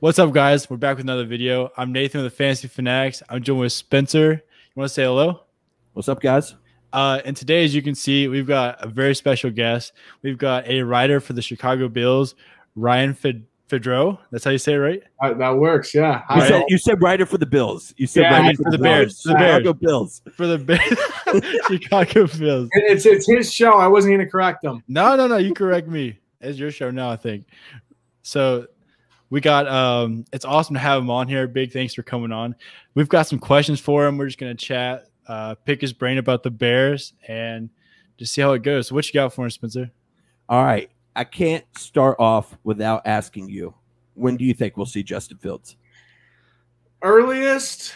What's up, guys? We're back with another video. I'm Nathan with the Fantasy Fanatics. I'm joined with Spencer. You want to say hello? What's up, guys? Uh, and today, as you can see, we've got a very special guest. We've got a writer for the Chicago Bills, Ryan Fed- Fedrau. That's how you say it, right? Uh, that works. Yeah. You Hi. said you said writer for the Bills. You said Yeah, writer for for the, the Bears, Bears. for the Bears. Chicago Bills. For the Bears, Chicago Bills. it's it's his show. I wasn't going to correct him. No, no, no. You correct me. It's your show now, I think. So we got um it's awesome to have him on here. Big thanks for coming on. We've got some questions for him. We're just gonna chat, uh, pick his brain about the Bears and just see how it goes. So what you got for him, Spencer? All right. I can't start off without asking you. When do you think we'll see Justin Fields? Earliest,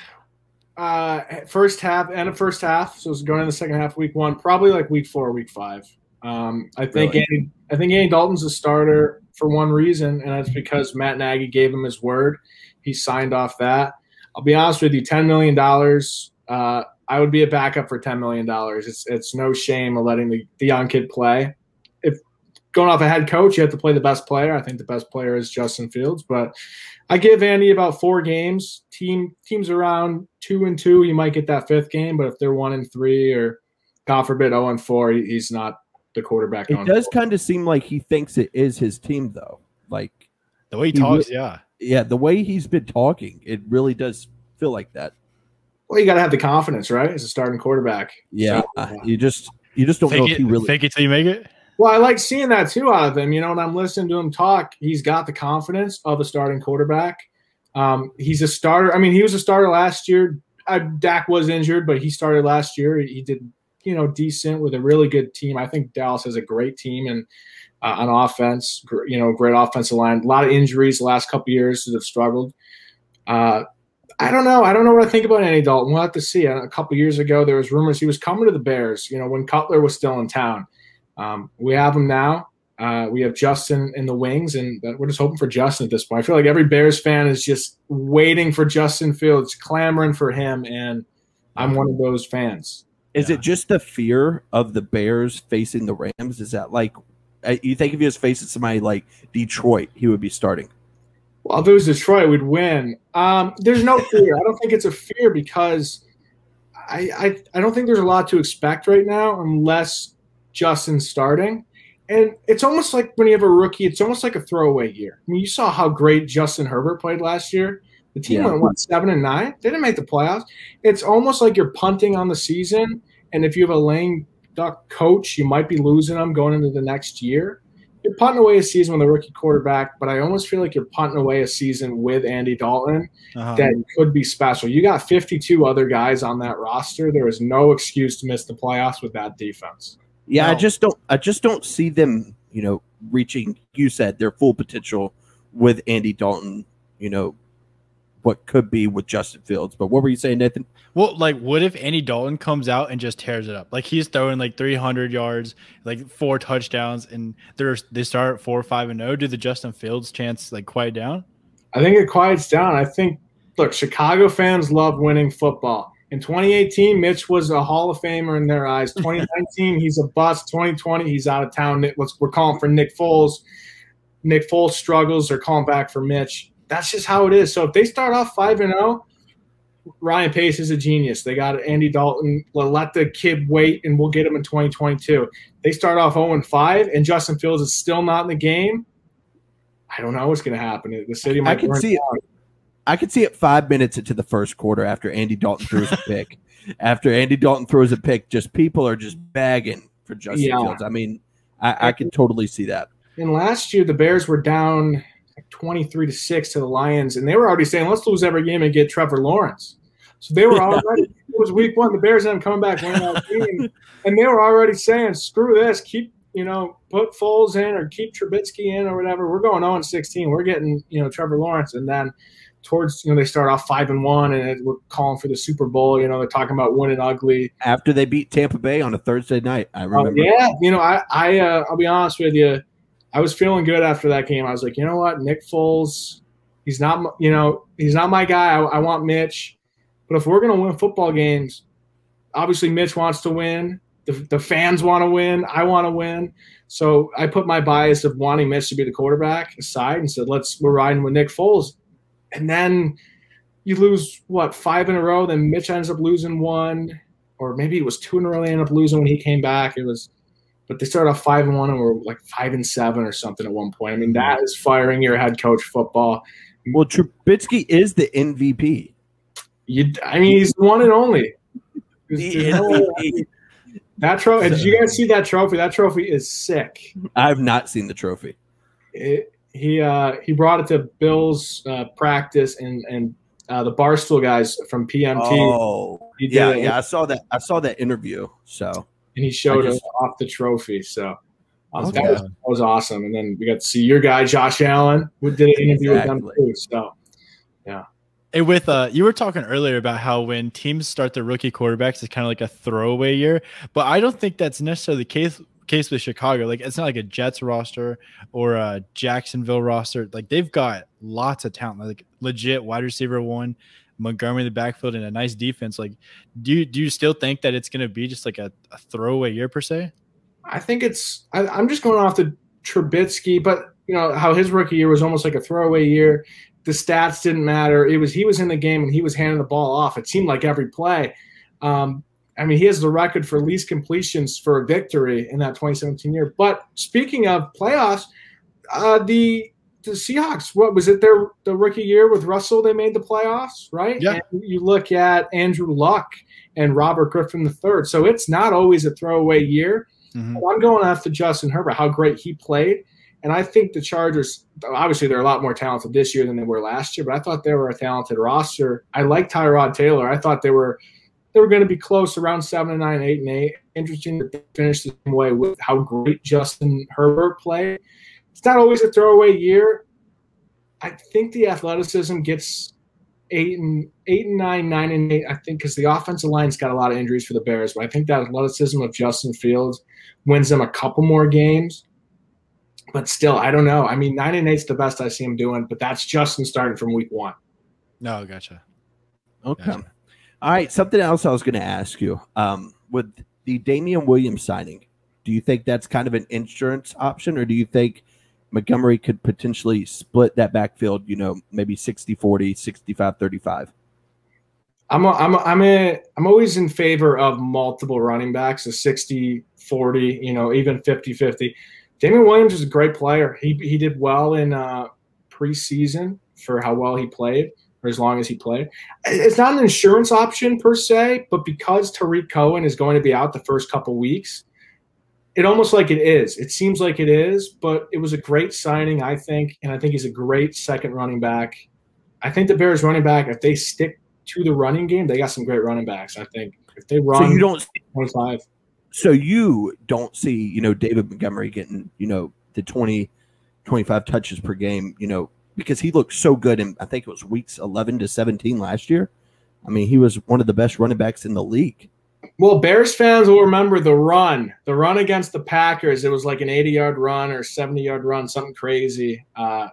uh, first half and a first half. So it's going in the second half, week one, probably like week four, week five. Um, I think Really? Andy, I think Andy Dalton's a starter for one reason, and that's because Matt Nagy gave him his word. He signed off that. I'll be honest with you, ten million dollars. Uh, I would be a backup for ten million dollars. It's it's no shame of letting the, the young kid play. If going off a head coach, you have to play the best player. I think the best player is Justin Fields, but I give Andy about four games. Team teams around two and two, you might get that fifth game, but if they're one and three or God forbid zero and four, he's not the quarterback. It going does kind of seem like he thinks it is his team, though. Like, The way he He talks, re- yeah. yeah, the way he's been talking, it really does feel like that. Well, you got to have the confidence, right? As a starting quarterback. Yeah, So, uh, you just you just don't know Fake if it, he really. fake it till you make it. Well, I like seeing that too out of him. You know, when I'm listening to him talk, he's got the confidence of a starting quarterback. Um, he's a starter. I mean, he was a starter last year. Uh, Dak was injured, but he started last year. He did, you know, decent with a really good team. I think Dallas has a great team and uh, on offense. Gr- you know, great offensive line. A lot of injuries the last couple years that have struggled. Uh, I don't know. I don't know what I think about Andy Dalton. We'll have to see. A couple years ago, there was rumors he was coming to the Bears. You know, when Cutler was still in town. Um, we have him now. Uh, we have Justin in the wings, and we're just hoping for Justin at this point. I feel like every Bears fan is just waiting for Justin Fields, clamoring for him, and I'm one of those fans. Is Yeah. it just the fear of the Bears facing the Rams? Is that like uh, you think if he was facing somebody like Detroit, he would be starting? Well, if it was Detroit, we'd win. Um, there's no fear. I don't think it's a fear because I, I I don't think there's a lot to expect right now unless Justin's starting. And it's almost like when you have a rookie, it's almost like a throwaway year. I mean, you saw how great Justin Herbert played last year. The team Yeah. went what seven and nine. They didn't make the playoffs. It's almost like you're punting on the season. And if you have a lame duck coach, you might be losing them going into the next year. You're punting away a season with a rookie quarterback, but I almost feel like you're punting away a season with Andy Dalton Uh-huh. that could be special. You got 52 other guys on that roster. There is no excuse to miss the playoffs with that defense. Yeah, I just don't. I just don't see them. You know, reaching. You said their full potential with Andy Dalton. You know, what could be with Justin Fields. But what were you saying, Nathan? Well, like, what if Andy Dalton comes out and just tears it up? Like he's throwing like 300 yards, like four touchdowns, and they're they start at four, five, and zero. Do the Justin Fields chance like quiet down? I think it quiets down. I think, look, Chicago fans love winning football. In 2018, Mitch was a Hall of Famer in their eyes. 2019, he's a bust. 2020, he's out of town. Nick- We're calling for Nick Foles. Nick Foles struggles. They're calling back for Mitch. That's just how it is. So if they start off 5 and 0, Ryan Pace is a genius. They got Andy Dalton. Let let the kid wait, and we'll get him in 2022. They start off 0 and 5, and Justin Fields is still not in the game. I don't know what's going to happen. The city might I can see it. down. I could see it five minutes into the first quarter after Andy Dalton throws a pick. After Andy Dalton throws a pick, just people are just bagging for Justin Yeah. Fields. I mean, I, I can totally see that. And last year, the Bears were down 23 to 6 to the Lions, and they were already saying, let's lose every game and get Trevor Lawrence. So they were already, it was week one, the Bears ended up coming back game, and they were already saying, screw this, keep, you know, put Foles in or keep Trubisky in or whatever. We're going on 16. We're getting, you know, Trevor Lawrence. And then towards, you know, they start off 5 and 1, and we're calling for the Super Bowl. You know, they're talking about winning ugly. After they beat Tampa Bay on a Thursday night, I Oh, remember. yeah, you know, I, I, uh, I'll be honest with you. I was feeling good after that game. I was like, you know what, Nick Foles, he's not, you know, he's not my guy. I, I want Mitch, but if we're gonna win football games, obviously Mitch wants to win. The, the fans want to win. I want to win. So I put my bias of wanting Mitch to be the quarterback aside and said, let's we're riding with Nick Foles. and then you lose what five in a row. Then Mitch ends up losing one, or maybe it was two in a row. They ended up losing when he came back. It was, but they started off five and one and were like five and seven or something at one point. I mean, that is firing your head coach football. Well, Trubisky is the MVP. You, I mean, he's one and only. that trophy. Did you guys see that trophy? That trophy is sick. I've not seen the trophy. It, he uh, he brought it to Bill's uh, practice and and uh, the Barstool guys from PMT. Oh, yeah, yeah. I saw that. I saw that interview. So and he showed just, us off the trophy. So um, okay. that, was, that, was, awesome. And then we got to see your guy Josh Allen, who did an interview exactly. with them too. So yeah. And with uh, you were talking earlier about how when teams start their rookie quarterbacks, it's kind of like a throwaway year. But I don't think that's necessarily the case case with Chicago. Like it's not like a Jets roster or a Jacksonville roster. Like they've got lots of talent, like legit wide receiver one, Montgomery in the backfield, and a nice defense. Like, do you do you still think that it's going to be just like a, a, throwaway year per se? I think it's. I, I'm just going off the Trubisky, but you know how his rookie year was almost like a throwaway year. The stats didn't matter. It was he was in the game and he was handing the ball off. It seemed like every play. Um, I mean, he has the record for least completions for a victory in that 2017 year. But speaking of playoffs, uh, the the Seahawks, what was it their the rookie year with Russell? They made the playoffs, right? Yeah. And you look at Andrew Luck and Robert Griffin III. So it's not always a throwaway year. Mm-hmm. I'm going after Justin Herbert, how great he played. And I think the Chargers, obviously, they're a lot more talented this year than they were last year, but I thought they were a talented roster. I like Tyrod Taylor. I thought they were they were going to be close around seven and nine, eight and eight. Interesting that they finished the same way with how great Justin Herbert played. It's not always a throwaway year. I think the athleticism gets eight and eight and nine, nine and eight. I think because the offensive line's got a lot of injuries for the Bears, but I think that athleticism of Justin Fields wins them a couple more games. But still, I don't know. I mean, nine and eight's the best I see him doing, but that's Justin starting from week one. No, gotcha. Okay. Gotcha. All right, something else I was going to ask you. Um, with the Damien Williams signing, do you think that's kind of an insurance option, or do you think Montgomery could potentially split that backfield, you know, maybe 60 40, 65 35? I'm a, I'm a, I'm a, I'm always in favor of multiple running backs, a 60 40, you know, even 50 50. Damien Williams is a great player. He he did well in uh, preseason for how well he played or as long as he played. It's not an insurance option per se, but because Tarik Cohen is going to be out the first couple weeks, it almost like it is. It seems like it is, but it was a great signing, I think, and I think he's a great second running back. I think the Bears running back, if they stick to the running game, they got some great running backs. I think if they run, so you don't 25. So you don't see, you know, David Montgomery getting, you know, the 20, 25 touches per game, you know, because he looked so good in I think it was weeks 11 to 17 last year. I mean, he was one of the best running backs in the league. Well, Bears fans will remember the run, the run against the Packers. It was like an 80 yard run or 70 yard run, something crazy. Uh,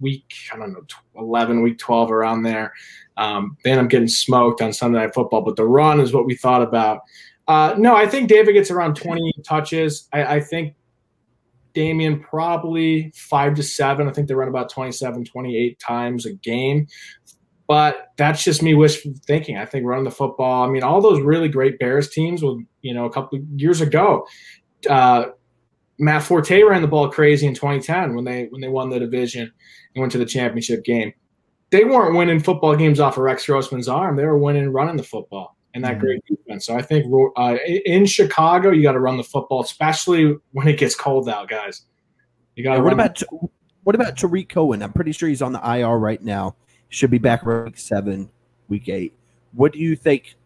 week, I don't know, 11, week 12, around there. Um, end up getting smoked on Sunday Night Football, but the run is what we thought about. Uh, no, I think David gets around 20 touches. I, I think Damien probably five to seven. I think they run about 27, 28 times a game. But that's just me wishful thinking. I think running the football. I mean, all those really great Bears teams, with you know, a couple of years ago, uh, Matt Forte ran the ball crazy in 2010 when they when they won the division and went to the championship game. They weren't winning football games off of Rex Grossman's arm. They were winning running the football and that mm-hmm. great defense. So I think uh, in Chicago, you got to run the football, especially when it gets cold out, guys. You got. what about the- what about Tarik Cohen? I'm pretty sure he's on the IR right now. Should be back week seven, week eight. What do you think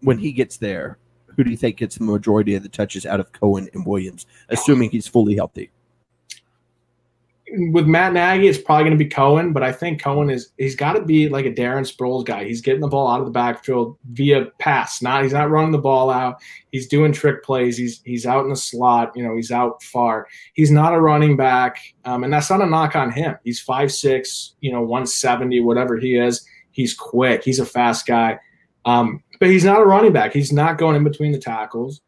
when he gets there? Who do you think gets the majority of the touches out of Cohen and Williams, assuming he's fully healthy? With Matt Nagy, it's probably going to be Cohen, but I think Cohen is he's got to be like a Darren Sproles guy. He's getting the ball out of the backfield via pass. Not he's not running the ball out. He's doing trick plays. He's he's out in the slot. You know, he's out far. He's not a running back, um, and that's not a knock on him. He's five six, you know, one seventy, whatever he is. He's quick. He's a fast guy, um, but he's not a running back. He's not going in between the tackles.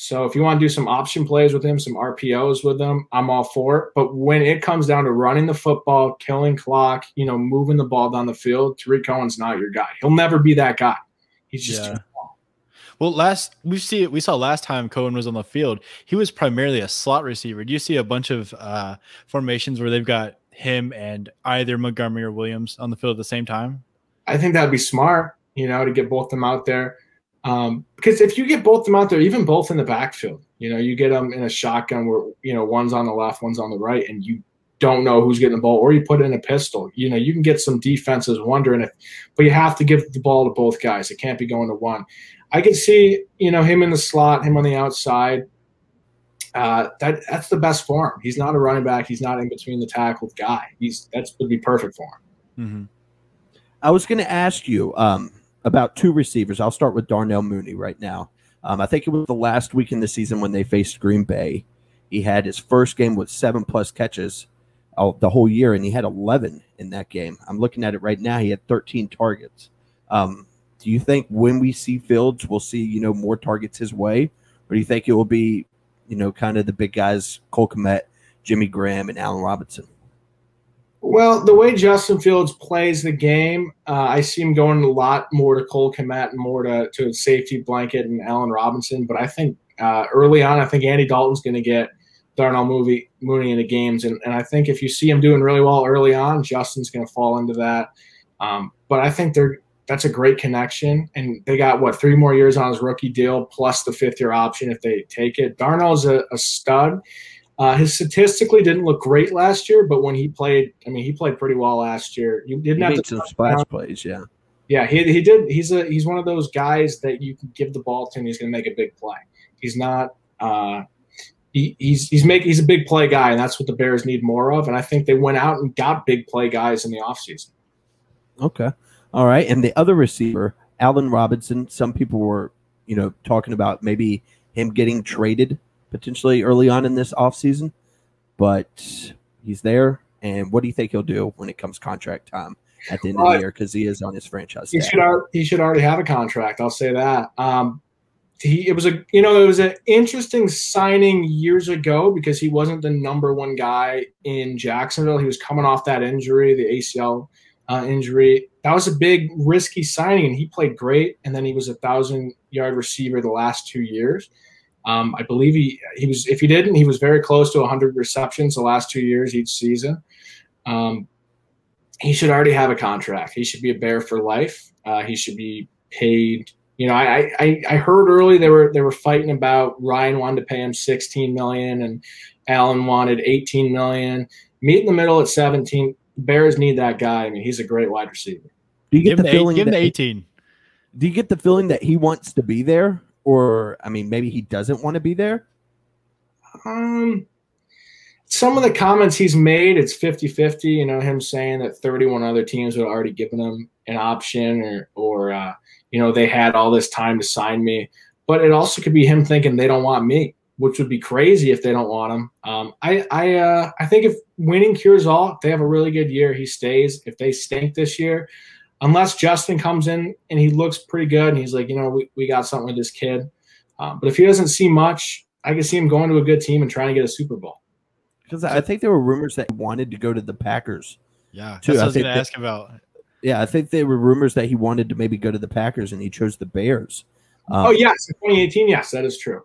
So if you want to do some option plays with him, some RPOs with him, I'm all for it. But when it comes down to running the football, killing clock, you know, moving the ball down the field, Tarik Cohen's not your guy. He'll never be that guy. He's just yeah. Well, last we see we saw last time Cohen was on the field, he was primarily a slot receiver. Do you see a bunch of uh, formations where they've got him and either Montgomery or Williams on the field at the same time? I think that'd be smart, you know, to get both them out there. Um, because if you get both them out there, even both in the backfield, you know, you get them in a shotgun where you know one's on the left, one's on the right, and you don't know who's getting the ball, or you put in a pistol. You know, you can get some defenses wondering if, but you have to give the ball to both guys. It can't be going to one. I can see, you know, him in the slot, him on the outside. Uh, that that's the best for him. He's not a running back. He's not in between the tackles guy. He's that's would be perfect for him. Mm-hmm. I was going to ask you um, about two receivers. I'll start with Darnell Mooney right now. Um, I think it was the last week in the season when they faced Green Bay. He had his first game with seven plus catches the whole year, and he had 11 in that game. I'm looking at it right now. He had 13 targets. Um, do you think when we see Fields, we'll see you know more targets his way, or do you think it will be you know kind of the big guys, Cole Kmet, Jimmy Graham, and Allen Robinson? Well, the way Justin Fields plays the game, uh, I see him going a lot more to Cole Kmet and more to, to safety blanket and Allen Robinson. But I think uh, early on, I think Andy Dalton's going to get Darnell Mooney, Mooney into games. And, and I think if you see him doing really well early on, Justin's going to fall into that. Um, but I think they're that's a great connection. And they got what three more years on his rookie deal plus the fifth year option if they take it. Darnell's a, a stud. Uh, his statistically didn't look great last year, but when he played, I mean, he played pretty well last year. You didn't he have to some splash plays, yeah. Yeah, he, he did. He's a he's one of those guys that you can give the ball to and he's going to make a big play. He's not. Uh, he, he's he's making he's a big play guy, and that's what the Bears need more of. And I think they went out and got big play guys in the offseason. Okay, all right. And the other receiver, Allen Robinson. Some people were, you know, talking about maybe him getting traded potentially early on in this offseason, but he's there. And what do you think he'll do when it comes contract time at the end of the year? Because he is on his franchise. He should, he should already have a contract. I'll say that. Um, he, it was a you know it was an interesting signing years ago because he wasn't the number one guy in Jacksonville. He was coming off that injury, the ACL uh, injury. That was a big risky signing, and he played great. And then he was a thousand yard receiver the last two years. Um, I believe he he was if he didn't, he was very close to 100 receptions the last two years each season. Um, he should already have a contract. He should be a bear for life. Uh, he should be paid. You know, I, I I heard early they were they were fighting about Ryan wanted to pay him 16 million and Allen wanted 18 million. Meet in the middle at 17. Bears need that guy. I mean, he's a great wide receiver. Do you get give the feeling give him the 18? do you get the feeling that he wants to be there? Or I mean, maybe he doesn't want to be there? Um, some of the comments he's made, it's 50 50. You know, him saying that 31 other teams had already given him an option or, or, uh, you know, they had all this time to sign me. But it also could be him thinking they don't want me, which would be crazy if they don't want him. Um, I, I, uh, I think if winning cures all, if they have a really good year, he stays. If they stink this year, unless Justin comes in and he looks pretty good and he's like, you know, we, we got something with this kid. Um, but if he doesn't see much, I can see him going to a good team and trying to get a Super Bowl. Because I think there were rumors that he wanted to go to the Packers. Yeah, too. I was going to ask about. Yeah, I think there were rumors that he wanted to maybe go to the Packers and he chose the Bears. Um, oh yes, 2018. Yes, that is true.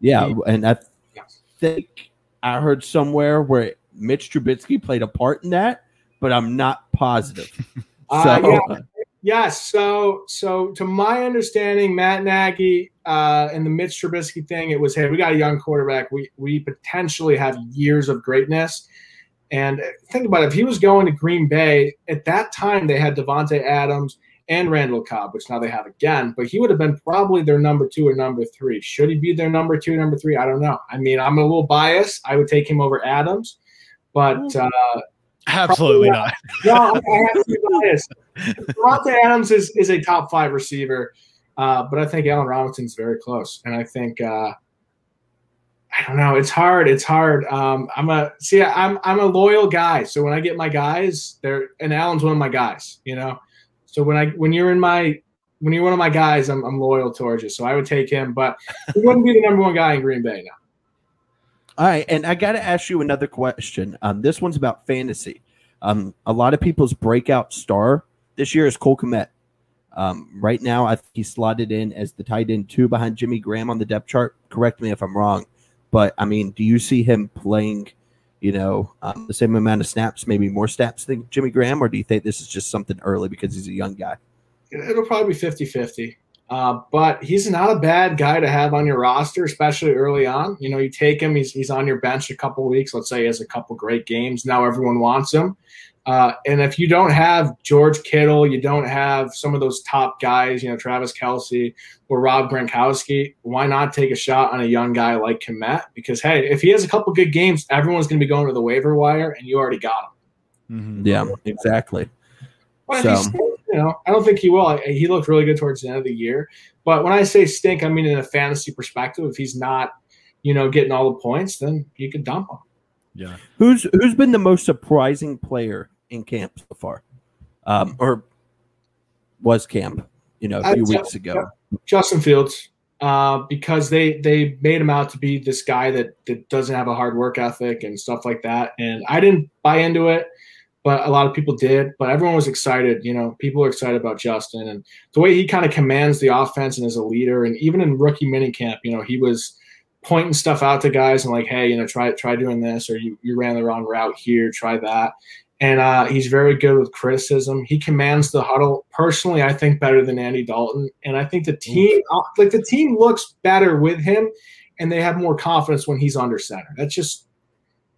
Yeah, he, and I yes. think I heard somewhere where Mitch Trubisky played a part in that, but I'm not positive. Uh, so, uh, yeah. Yes. So, so to my understanding, Matt Nagy uh, and the Mitch Trubisky thing, it was, hey, we got a young quarterback. We we potentially have years of greatness. And think about it. If he was going to Green Bay at that time, they had Davante Adams and Randall Cobb, which now they have again. But he would have been probably their number two or number three. Should he be their number two, number three? I don't know. I mean, I'm a little biased. I would take him over Adams, but uh, Absolutely not. no, I have to be biased. Davante Adams is, is a top five receiver, uh, but I think Allen Robinson's very close, and I think uh, I don't know. It's hard. It's hard. Um, I'm a see. I'm I'm a loyal guy, so when I get my guys, they're and Allen's one of my guys. You know, so when I when you're in my when you're one of my guys, I'm, I'm loyal towards you. So I would take him, but he wouldn't be the number one guy in Green Bay now. All right, and I got to ask you another question. Um, this one's about fantasy. Um, a lot of people's breakout star this year is Cole Kmet. Um, right now, I think he's slotted in as the tight end two behind Jimmy Graham on the depth chart. Correct me if I'm wrong, but I mean, do you see him playing, you know, um, the same amount of snaps, maybe more snaps than Jimmy Graham, or do you think this is just something early because he's a young guy? It'll probably be 50 50. Uh, but he's not a bad guy to have on your roster, especially early on. You know, you take him, he's, he's on your bench a couple weeks. Let's say he has a couple great games. Now everyone wants him. Uh, and if you don't have George Kittle, you don't have some of those top guys, you know, Travis Kelce or Rob Gronkowski, why not take a shot on a young guy like Kmet? Because, hey, if he has a couple good games, everyone's going to be going to the waiver wire and you already got him. Mm-hmm. Yeah, exactly. But so, you know, I don't think he will. He looked really good towards the end of the year. But when I say stink, I mean in a fantasy perspective. If he's not, you know, getting all the points, then you can dump him. Yeah. Who's who's been the most surprising player in camp so far, um, or was camp? You know, a few weeks ago. Justin Fields, uh, because they they made him out to be this guy that that doesn't have a hard work ethic and stuff like that, and I didn't buy into it but a lot of people did. But everyone was excited. You know, people are excited about Justin and the way he kind of commands the offense and is a leader. And even in rookie minicamp, you know, he was pointing stuff out to guys and like, hey, you know, try try doing this or you you ran the wrong route here, try that. And uh, he's very good with criticism. He commands the huddle. Personally, I think better than Andy Dalton, and I think the team, uh, like the team, looks better with him, and they have more confidence when he's under center. That's just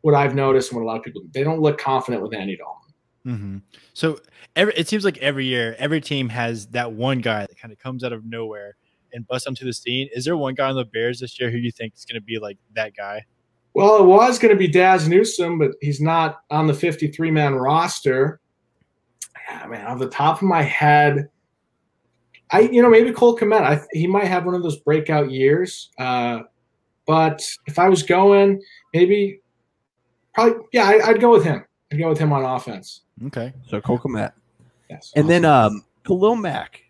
what I've noticed and what a lot of people they don't look confident with Andy Dalton. Mm-hmm. So every, it seems like every year, every team has that one guy that kind of comes out of nowhere and busts onto the scene. Is there one guy on the Bears this year who you think is going to be like that guy? Well, it was going to be Dazz Newsome, but he's not on the 53 man roster. Yeah, man, off the top of my head, I you know maybe Cole Kmet. I, he might have one of those breakout years. Uh, but if I was going, maybe probably yeah, I, would go with him. I'd go with him on offense. Okay. So Cole Kmet. Yes. And awesome. then um Khalil Mack,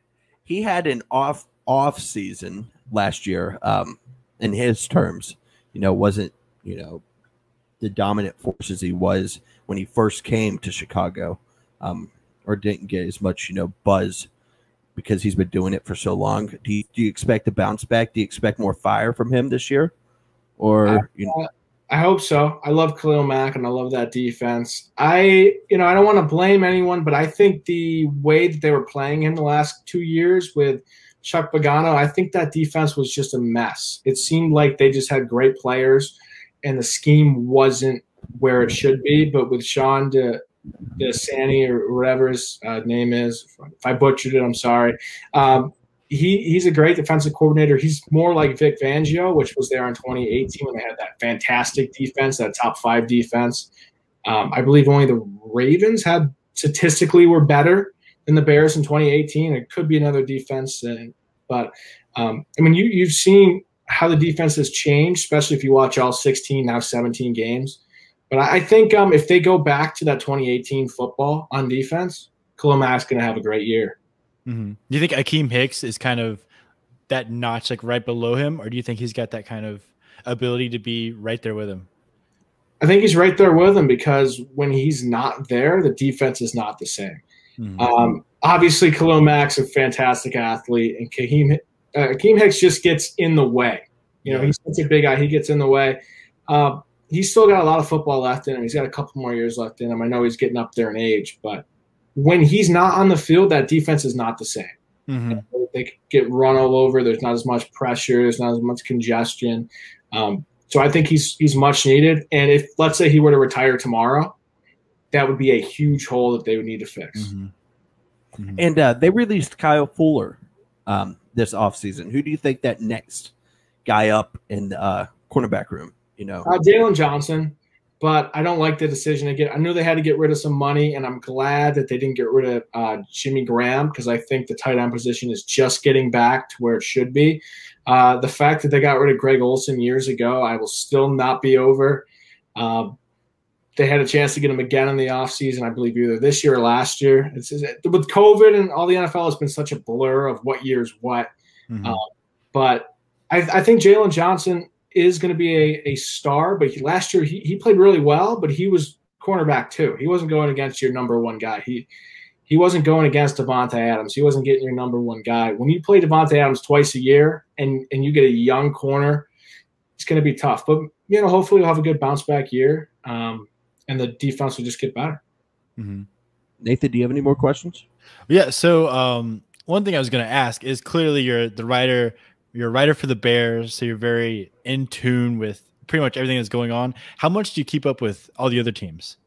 he had an off off season last year. Um, in his terms, you know, wasn't you know the dominant force as he was when he first came to Chicago, um, or didn't get as much you know buzz because he's been doing it for so long. Do you, do you expect a bounce back? Do you expect more fire from him this year, or uh, you know? I hope so. I love Khalil Mack and I love that defense. I, you know, I don't want to blame anyone, but I think the way that they were playing him the last two years with Chuck Pagano, I think that defense was just a mess. It seemed like they just had great players and the scheme wasn't where it should be. But with Sean De, DeSanti or whatever his uh, name is, if I butchered it, I'm sorry. Um, he he's a great defensive coordinator. He's more like Vic Fangio, which was there in 2018 when they had that fantastic defense, that top five defense. Um, I believe only the Ravens had statistically were better than the Bears in 2018. It could be another defense, uh, but um, I mean, you you've seen how the defense has changed, especially if you watch all 16 now 17 games. But I, I think um, if they go back to that 2018 football on defense, Khalil Mack's going to have a great year. Mm-hmm. Do you think Akiem Hicks is kind of that notch like right below him, or do you think he's got that kind of ability to be right there with him? I think he's right there with him because when he's not there, the defense is not the same. Mm-hmm. Um, obviously, Khalil Mack's a fantastic athlete, and Akiem, uh, Akiem Hicks just gets in the way. You know, he's such a big guy; he gets in the way. Uh, he's still got a lot of football left in him. He's got a couple more years left in him. I know he's getting up there in age, but when he's not on the field, that defense is not the same. Mm-hmm. They get run all over. There's not as much pressure. There's not as much congestion. Um, so I think he's he's much needed. And if let's say he were to retire tomorrow, that would be a huge hole that they would need to fix. Mm-hmm. Mm-hmm. And uh, they released Kyle Fuller um, this offseason. Who do you think that next guy up in the uh, cornerback room? You know, uh, Jaylon Johnson but I don't like the decision to get. I knew they had to get rid of some money, and I'm glad that they didn't get rid of uh, Jimmy Graham because I think the tight end position is just getting back to where it should be. Uh, the fact that they got rid of Greg Olsen years ago, I will still not be over. Um, they had a chance to get him again in the offseason, I believe either this year or last year. It's, with COVID and all the NFL has been such a blur of what year's what. Mm-hmm. Um, but I, I think Jaylon Johnson is going to be a, a star. But he, last year he, he played really well, but he was cornerback too. He wasn't going against your number one guy. He he wasn't going against Davante Adams. He wasn't getting your number one guy. When you play Davante Adams twice a year and and you get a young corner, it's going to be tough. But you know, hopefully, we'll have a good bounce back year, um, and the defense will just get better. Mm-hmm. Nathan, do you have any more questions? Yeah. So um, one thing I was going to ask is clearly you're the writer. You're a writer for the Bears, so you're very in tune with pretty much everything that's going on. How much do you keep up with all the other teams?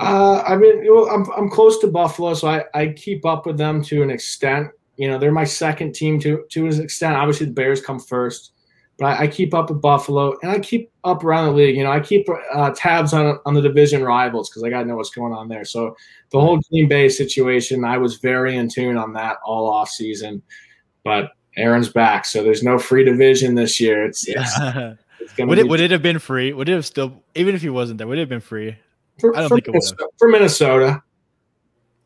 Uh, I mean, well, I'm I'm close to Buffalo, so I, I keep up with them to an extent. You know, they're my second team to to an extent. Obviously, the Bears come first, but I, I keep up with Buffalo and I keep up around the league. You know, I keep uh, tabs on on the division rivals because I got to know what's going on there. So the whole Green Bay situation, I was very in tune on that all off season. But Aaron's back, so there's no free division this year. It's, yeah. it's, it's would it would it have been free? Would it have still even if he wasn't there? Would it have been free? For, I don't think Minnesota, it would for Minnesota.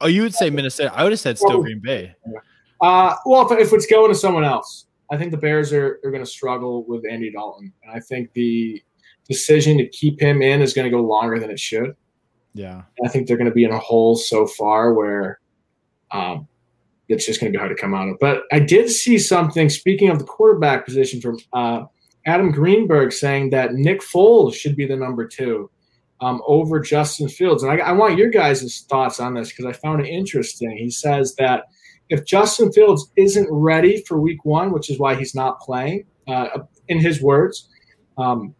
Oh, you would say Minnesota. I would have said still Green Bay. Uh, well, if, if it's going to someone else, I think the Bears are, are going to struggle with Andy Dalton. And I think the decision to keep him in is going to go longer than it should. Yeah. I think they're going to be in a hole so far where um, it's just going to be hard to come out of. But I did see something, speaking of the quarterback position, from uh, Adam Greenberg saying that Nick Foles should be the number two um, over Justin Fields. And I, I want your guys' thoughts on this because I found it interesting. He says that if Justin Fields isn't ready for week one, which is why he's not playing, uh, in his words, um,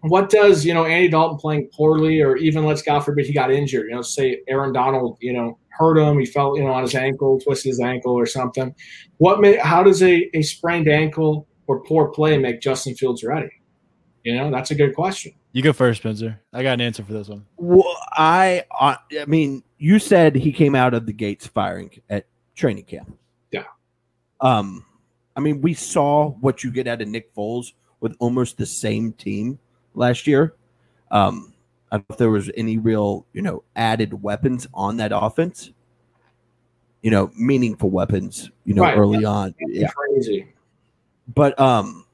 what does, you know, Andy Dalton playing poorly, or even let's God forbid he got injured, you know, say Aaron Donald, you know, hurt him, he felt, you know, on his ankle, twisted his ankle or something. What may, how does a, a sprained ankle or poor play make Justin Fields ready? You know, that's a good question. You go first, Spencer. I got an answer for this one. Well, I, uh, I mean, you said he came out of the gates firing at training camp. Yeah. Um, I mean, we saw what you get out of Nick Foles with almost the same team last year. Um, I don't know if there was any real, you know, added weapons on that offense. You know, meaningful weapons. You know, right. early on. Yeah. Crazy. But um,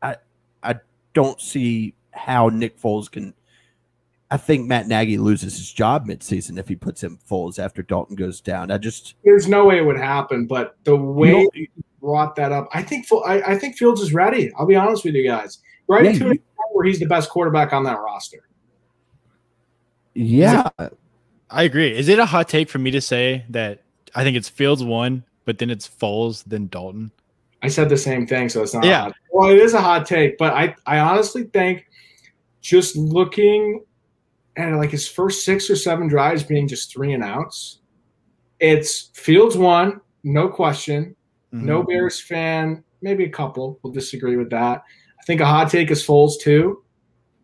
I I don't see how Nick Foles can. I think Matt Nagy loses his job midseason if he puts him Foles after Dalton goes down. I just there's no way it would happen. But the way you, brought that up, I think I, I, think Fields is ready. I'll be honest with you guys. Right yeah, to where he's the best quarterback on that roster. Yeah, it, I agree. Is it a hot take for me to say that I think it's Fields one, but then it's Foles, then Dalton? I said the same thing, so it's not. Yeah. Well, it is a hot take, but I I honestly think just looking at like his first six or seven drives being just three and outs, it's Fields one, no question. Mm-hmm. No Bears fan, maybe a couple will disagree with that. I think a hot take is Foles two,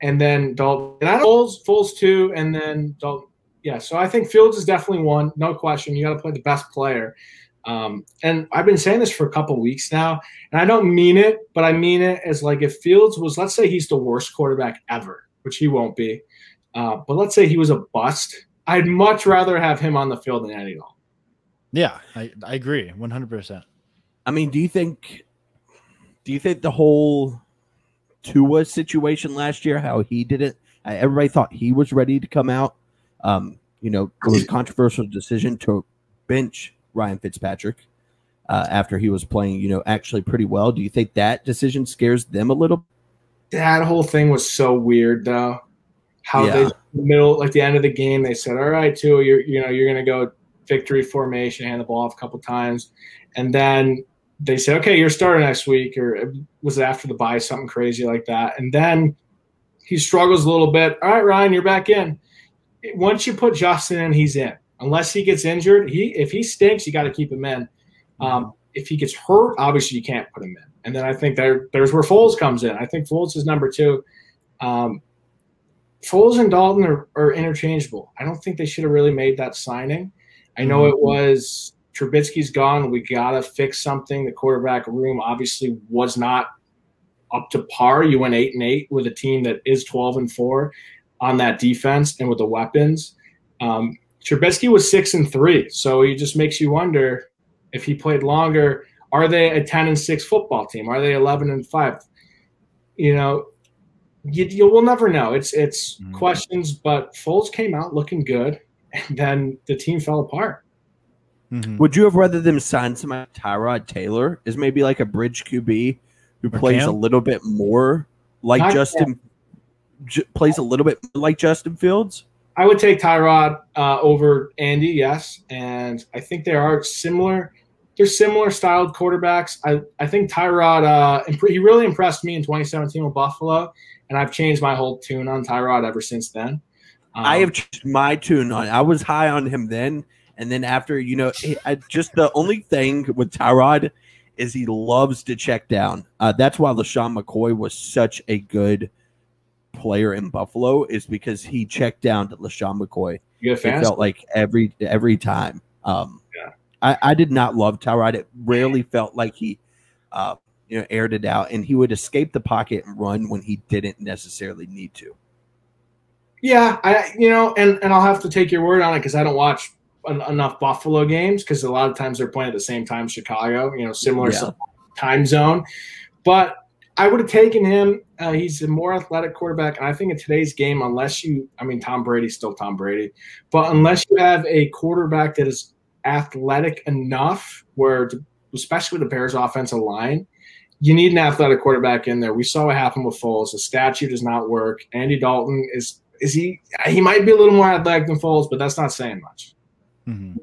and then Dalton. And I Foles, Foles two, and then Dalton. Yeah, so I think Fields is definitely one, no question. You got to play the best player. Um, and I've been saying this for a couple weeks now, and I don't mean it, but I mean it as like if Fields was, let's say he's the worst quarterback ever, which he won't be, uh, but let's say he was a bust. I'd much rather have him on the field than Andy Dalton. Yeah, I, I agree, one hundred percent. I mean, do you think, do you think the whole Tua situation last year, how he did it, everybody thought he was ready to come out. Um, you know, it was a controversial decision to bench Ryan Fitzpatrick uh, after he was playing, you know, actually pretty well. Do you think that decision scares them a little? That whole thing was so weird, though. How yeah. they the middle, like the end of the game, they said, "All right, Tua, you're you know you're going to go victory formation, hand the ball off a couple times," and then they say, "Okay, you're starting next week," or was it was after the buy, something crazy like that, and then he struggles a little bit. All right, Ryan, you're back in. Once you put Justin in, he's in unless he gets injured. He if he stinks, you got to keep him in. Um, if he gets hurt, obviously you can't put him in. And then I think there there's where Foles comes in. I think Foles is number two. Um, Foles and Dalton are, are interchangeable. I don't think they should have really made that signing. I know it was Trubisky's gone. We gotta fix something. The quarterback room obviously was not up to par. You went eight and eight with a team that is twelve and four. on that defense and with the weapons. Um, Trubisky was six and three, so it just makes you wonder if he played longer. Are they a ten and six football team? Are they eleven and five? You know, you, you will never know. It's it's mm. questions, but Foles came out looking good, and then the team fell apart. Mm-hmm. Would you have rather them sign somebody Tyrod Taylor is maybe like a bridge QB who or plays Cam? a little bit more like Not Justin j- plays a little bit like Justin Fields? I would take Tyrod uh, over Andy, yes, and I think they are similar. They're similar styled quarterbacks. I, I think Tyrod uh, imp- he really impressed me in 2017 with Buffalo, and I've changed my whole tune on Tyrod ever since then. Um, I have changed my tune on. I was high on him then, and then after you know, I, just the only thing with Tyrod is he loves to check down. Uh, that's why LeSean McCoy was such a good player in Buffalo is because he checked down to LeSean McCoy. You it felt like every every time. Um, yeah. I, I did not love Tyrod. It rarely felt like he, uh, you know, aired it out, and he would escape the pocket and run when he didn't necessarily need to. Yeah, I you know, and and I'll have to take your word on it because I don't watch enough Buffalo games because a lot of times they're playing at the same time Chicago, you know, similar yeah. time zone. But I would have taken him. Uh, he's a more athletic quarterback, and I think in today's game, unless you, I mean, Tom Brady's still Tom Brady, but unless you have a quarterback that is athletic enough, where to, especially with the Bears' offensive line, you need an athletic quarterback in there. We saw what happened with Foles. The statue does not work. Andy Dalton is is he? He might be a little more athletic than Foles, but that's not saying much. Mm-hmm.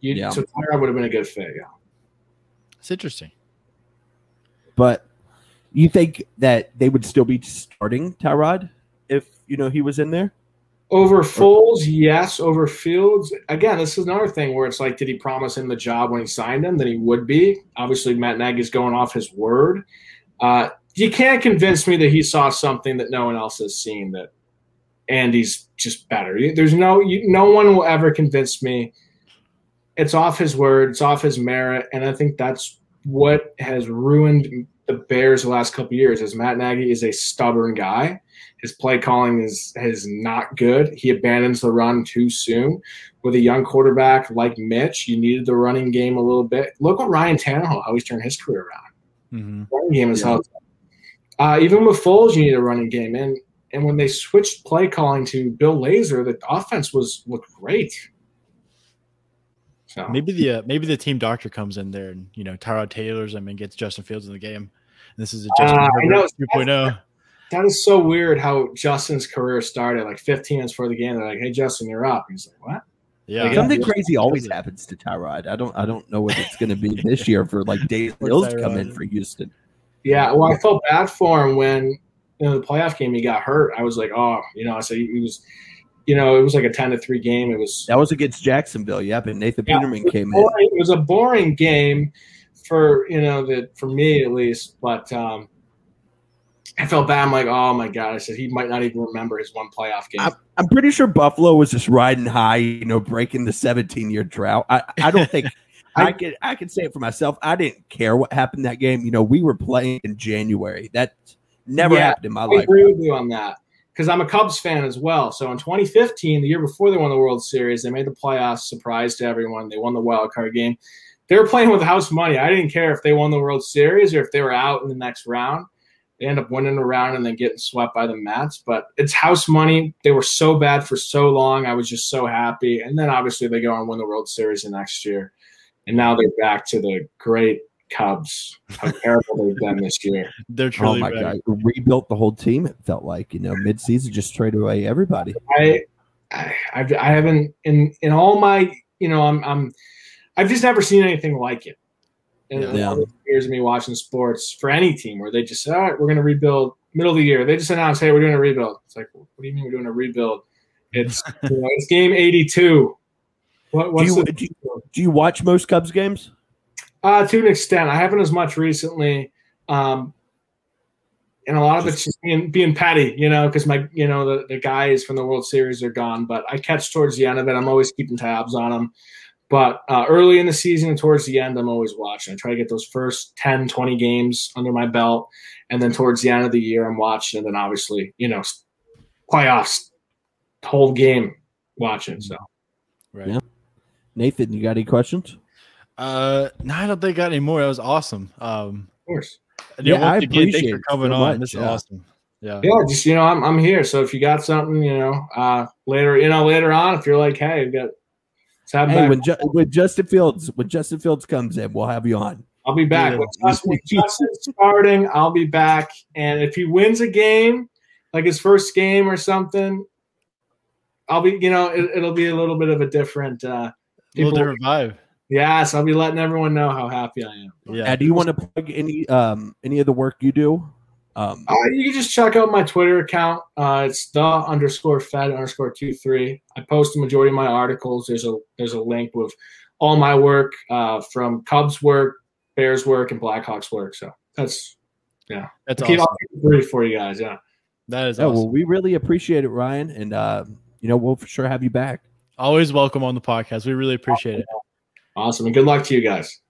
You, yeah. So Tyrod would have been a good fit. Yeah, it's interesting. But you think that they would still be starting Tyrod if you know he was in there? Over Foles, yes. Over Fields, again, this is another thing where it's like, did he promise him the job when he signed him that he would be? Obviously, Matt Nagy's going off his word. Uh, you can't convince me that he saw something that no one else has seen that Andy's just better. There's no, you, no one will ever convince me. It's off his word, it's off his merit, and I think that's what has ruined the Bears the last couple years is Matt Nagy is a stubborn guy. His play calling is is not good. He abandons the run too soon. With a young quarterback like Mitch, you needed the running game a little bit. Look what Ryan Tannehill, how he's turned his career around. Mm-hmm. Running game is yeah. Uh, even with Foles, you need a running game, and and when they switched play calling to Bill Lazor, the offense was looked great. So maybe the uh, maybe the team doctor comes in there and you know Tyrod Taylor's I mean gets Justin Fields in the game. This is a Justin uh, Herbert 2.0. That is so weird how Justin's career started. Like 15 minutes before the game, they're like, "Hey, Justin, you're up." He's like, "What?" Yeah, like, something crazy always happens to Tyrod. I don't, I don't know what it's going to be this year for like Dave Mills to come in for Houston. Yeah, well, I felt bad for him when in the playoff game he got hurt. I was like, oh, you know, I said he was you know, it was like a ten to three game. It was that was against Jacksonville. Yep, and Nathan yeah, Peterman came boring, in. It was a boring game for you know that for me at least, but um, I felt bad. I'm like, oh my god! I said he might not even remember his one playoff game. I'm, I'm pretty sure Buffalo was just riding high, you know, breaking the 17 year drought. I, I don't think. I can I can say it for myself. I didn't care what happened that game. You know, we were playing in January. That never yeah, happened in my I life. I agree with you on that because I'm a Cubs fan as well. So in 2015, the year before they won the World Series, they made the playoffs, surprise to everyone. They won the wild card game. They were playing with house money. I didn't care if they won the World Series or if they were out in the next round. They end up winning the round and then getting swept by the Mets. But it's house money. They were so bad for so long. I was just so happy. And then obviously they go and win the World Series the next year. And now they're back to the great Cubs. How terrible they've been this year. They're oh truly oh my god, rebuilt the whole team. It felt like you know midseason just traded away everybody. I, I, I haven't in in all my you know I'm I'm I've just never seen anything like it. And yeah. years of me watching sports for any team where they just say, all right, we're going to rebuild middle of the year. They just announced, hey, we're doing a rebuild. It's like, what do you mean we're doing a rebuild? It's you know, it's game 82. What, do, you, the- do, you, do you watch most Cubs games? Uh, to an extent, I haven't as much recently. Um, and a lot of it's just being, being petty, you know, because my, you know, the, the guys from the World Series are gone, but I catch towards the end of it. I'm always keeping tabs on them. But uh, early in the season and towards the end, I'm always watching. I try to get those first 10, 20 games under my belt. And then towards the end of the year, I'm watching. And then obviously, you know, playoffs whole game watching. So Right. Yeah. Nathan, you got any questions? Uh, no, I don't think I got any more. That was awesome. Um, of course, yeah, Yeah, I once again, thanks appreciate for it coming so on. much, This is yeah. awesome. Yeah. yeah, just you know, I'm I'm here. So if you got something, you know, uh, later, you know, later on, if you're like, hey, we got, let's have Hey, when Ju- when Justin Fields when Justin Fields comes in, we'll have you on. I'll be back. Yeah. When, Justin, Justin's starting, I'll be back. And if he wins a game, like his first game or something, I'll be, you know, it, it'll be a little bit of a different. Uh, A little people, different vibe. Yes, I'll be letting everyone know how happy I am. Yeah. Now, do you want to plug any um any of the work you do? Um, Uh, you can just check out my Twitter account. Uh, it's the underscore Fed underscore two three. I post the majority of my articles. There's a there's a link with all my work uh, from Cubs work, Bears work, and Blackhawks work. So that's yeah, That's keep awesome. I'll keep it brief for you guys. Yeah. That is yeah, well, we really appreciate it, Ryan, and uh, you know we'll for sure have you back. Always welcome on the podcast. We really appreciate it. Awesome. And good luck to you guys.